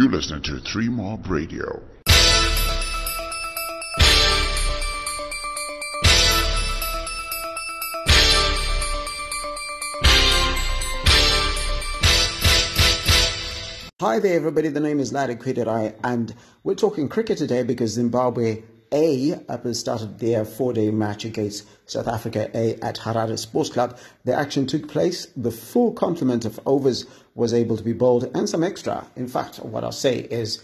You listening to Three Mob Radio. Hi there, everybody. The name is Larry Kwederai, and we're talking cricket today because Zimbabwe A up has started their four-day match against South Africa A at Harare Sports Club. The action took place. The full complement of overs was able to be bowled, and some extra. In fact, what I'll say is.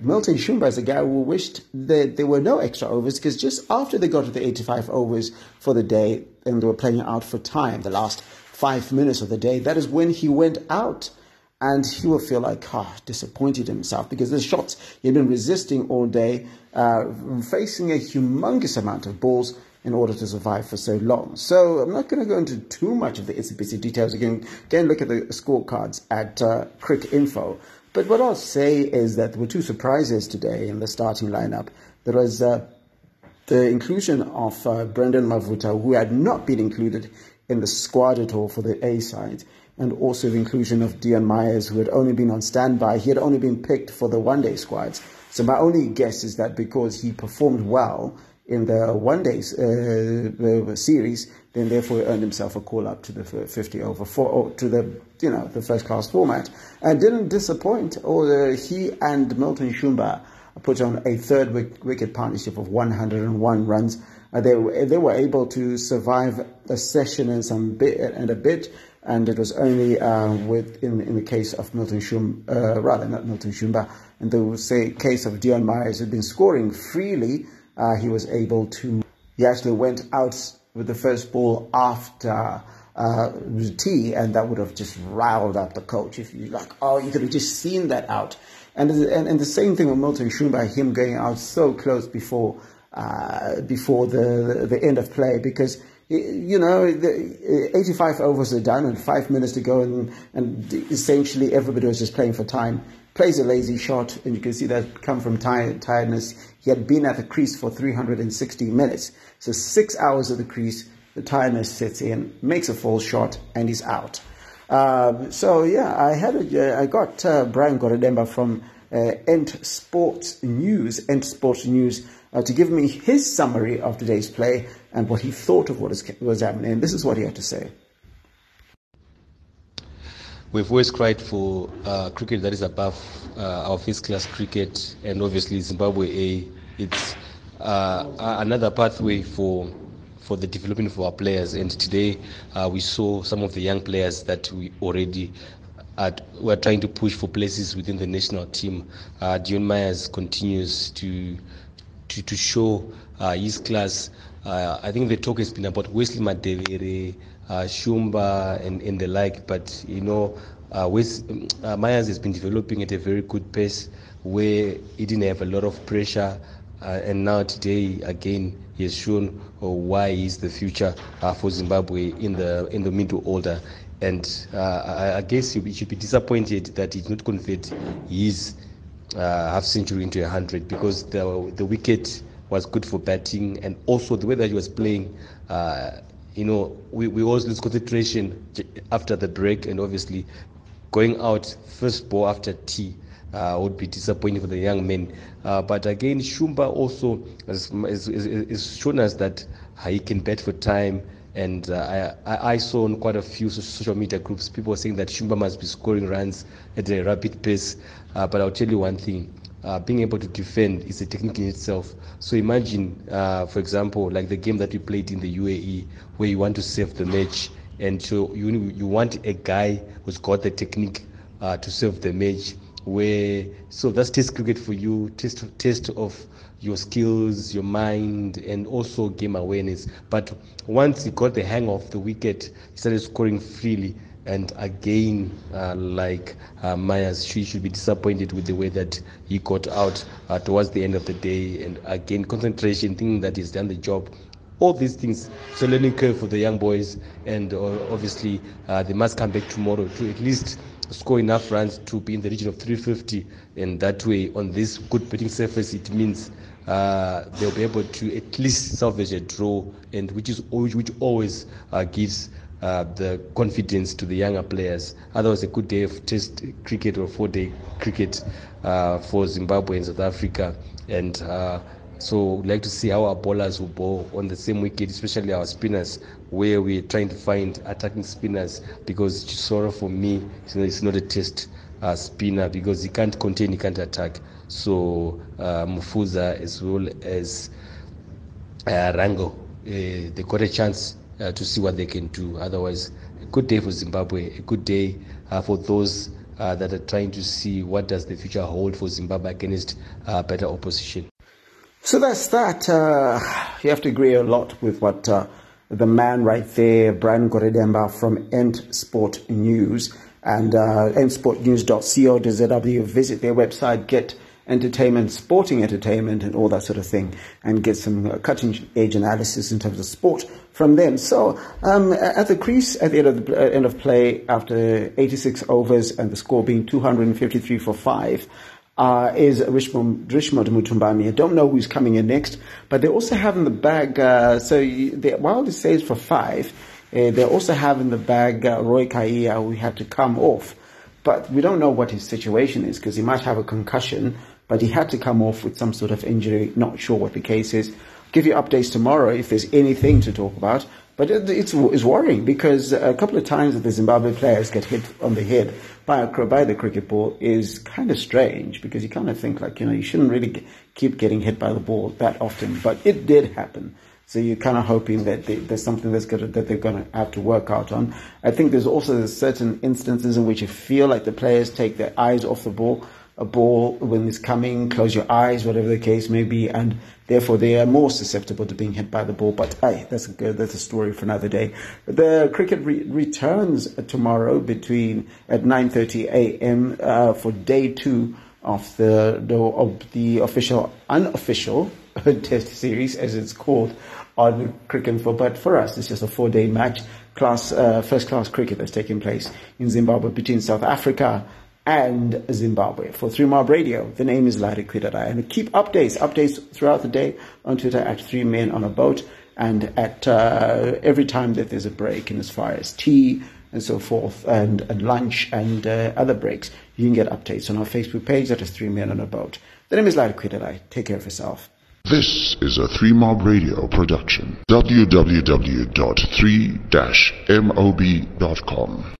Milton Shumba is a guy who wished that there were no extra overs because just after they got to the 85 overs for the day and they were playing out for time, the last five minutes of the day, that is when he went out and he will feel like ah, disappointed himself because the shots he had been resisting all day, uh, facing a humongous amount of balls in order to survive for so long. So I'm not going to go into too much of the itsy details. Again, go and look at the scorecards at uh, Cricinfo. But what I'll say is that there were two surprises today in the starting lineup. There was uh, the inclusion of uh, Brandon Mavuta, who had not been included in the squad at all for the A side, and also the inclusion of Dion Myers, who had only been on standby. He had only been picked for the one day squads. So my only guess is that because he performed well in the one day uh, series, then therefore he earned himself a call up to the 50 over four, to the you know the first class format, and didn't disappoint. Or he and Milton Shumba put on a third wicket partnership of 101 runs. Uh, they they were able to survive a session and some bit and a bit, and it was only uh, with in in the case of Milton Shum, uh, rather not Milton Shumba, in the say case of Dion Myers, who'd been scoring freely uh, he was able to, he actually went out with the first ball after uh, tea, and that would have just riled up the coach. If you like, oh, you could have just seen that out. And, and, and the same thing with Milton Shumba, him going out so close before, uh, before the, the end of play, because you know, 85 overs are done and five minutes to go, and, and essentially everybody was just playing for time plays a lazy shot, and you can see that come from tired, tiredness. He had been at the crease for 360 minutes. So six hours of the crease, the tiredness sets in, makes a false shot, and he's out. Um, so yeah, I had a, I got uh, Brian Gorademba from uh, Ent Sports News, Ent Sports News, uh, to give me his summary of today's play and what he thought of what was happening. And this is what he had to say. We've always cried for uh, cricket that is above uh, our first class cricket, and obviously Zimbabwe A. It's uh, another pathway for for the development of our players. And today uh, we saw some of the young players that we already at, were trying to push for places within the national team. Uh, Dion Myers continues to to, to show uh, his class. Uh, I think the talk has been about Wesley Madhevere, uh, Shumba, and, and the like. But you know, uh, uh, Myers has been developing at a very good pace where he didn't have a lot of pressure. Uh, and now today again he has shown uh, why he's the future uh, for Zimbabwe in the in the middle order. And I, I, guess he should be disappointed that he not convert his half century into a hundred because the the wicket was good for batting and also the way that he was playing you know, we, we always lose concentration after the break, and obviously going out first ball after tea uh, would be disappointing for the young men. Uh, but again, Shumba also has, has, has shown us that he can bet for time. And uh, I, I saw on quite a few social media groups people saying that Shumba must be scoring runs at a rapid pace. Uh, but I'll tell you one thing uh, being able to defend is a technique in itself. So imagine, uh, for example, like the game that we played in the UAE, where you want to save the match, and so you you want a guy who's got the technique uh, to save the match. Where so that's test cricket for you, test test of your skills, your mind, and also game awareness. But once he got the hang of the wicket, he started scoring freely and again, uh, like uh, Myers, she should be disappointed with the way that he got out uh, towards the end of the day. And again, concentration, thinking that he's done the job. All these things, a learning curve for the young boys, and uh, obviously uh, they must come back tomorrow to at least score enough runs to be in the region of 350. And that way, on this good batting surface, it means uh, they'll be able to at least salvage a draw, and which is which always uh, gives uh, the confidence to the younger players. Otherwise, a good day of test cricket or four day cricket uh, for Zimbabwe and South Africa. And uh, so, we'd like to see how our bowlers will bowl on the same wicket, especially our spinners, where we're trying to find attacking spinners. Because Chisoro, for me, it's not a test spinner because he can't contain, he can't attack. So, uh, Mufuza, as well as uh, Rango, uh, they got a chance uh, to see what they can do. Otherwise, a good day for Zimbabwe, a good day uh, for those uh, that are trying to see what does the future hold for Zimbabwe against uh, better opposition. So that's that. You have to agree a lot with what the man right there, Brian Goredemba from End Sport News and uh, endsportnews.co.zw. Visit their website, get entertainment, sporting entertainment, and all that sort of thing, and get some uh, cutting edge analysis in terms of sport from them. So um, at the crease at the end of the uh, end of play, after 86 overs and the score being 253 for five. Uh, is Richmond, Richmond Mutumbami. I don't know who's coming in next, but they also have in the bag, uh, so you, they, while it says for five, uh, they also have in the bag uh, Roy Kaia, who had to come off. But we don't know what his situation is because he might have a concussion but he had to come off with some sort of injury. Not sure what the case is. Give you updates tomorrow if there's anything to talk about. But it's, it's worrying because a couple of times that the Zimbabwe players get hit on the head by, a, by the cricket ball is kind of strange because you kind of think like, you know, you shouldn't really get, keep getting hit by the ball that often. But it did happen. So you're kind of hoping that they, there's something that's gonna, that they're going to have to work out on. I think there's also certain instances in which you feel like the players take their eyes off the ball a ball when it's coming, close your eyes, whatever the case may be, and therefore they are more susceptible to being hit by the ball. But hey, that's a that's a story for another day. The cricket re- returns tomorrow between at 9:30 a.m. Uh, for day two of the, the of the official unofficial test series, as it's called on Cricinfo. But for us, it's just a four-day match, class uh, first-class cricket that's taking place in Zimbabwe between South Africa and Zimbabwe. For Three Mob Radio, the name is Larry Kwitarai. And keep updates, updates throughout the day on Twitter at Three Men on a Boat and at uh, every time that there's a break in as far as tea and so forth and, and lunch and uh, other breaks, you can get updates on our Facebook page that is Three Men on a Boat. The name is Larry Kwitarai. Take care of yourself. This is a Three Mob Radio production. www.3-mob.com